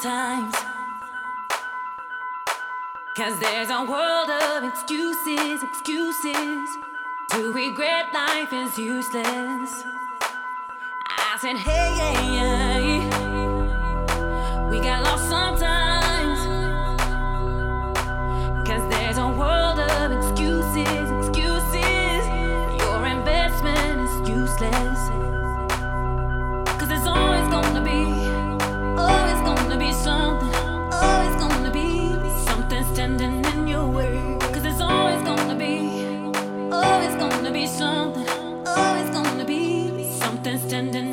sometimes. Cause there's a world of excuses, excuses. To regret life is useless. I said, hey, hey, hey. We got lost sometimes. Cause there's a world of excuses, excuses. Your investment is useless. something, oh, always gonna be something standing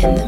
With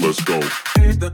Let's go.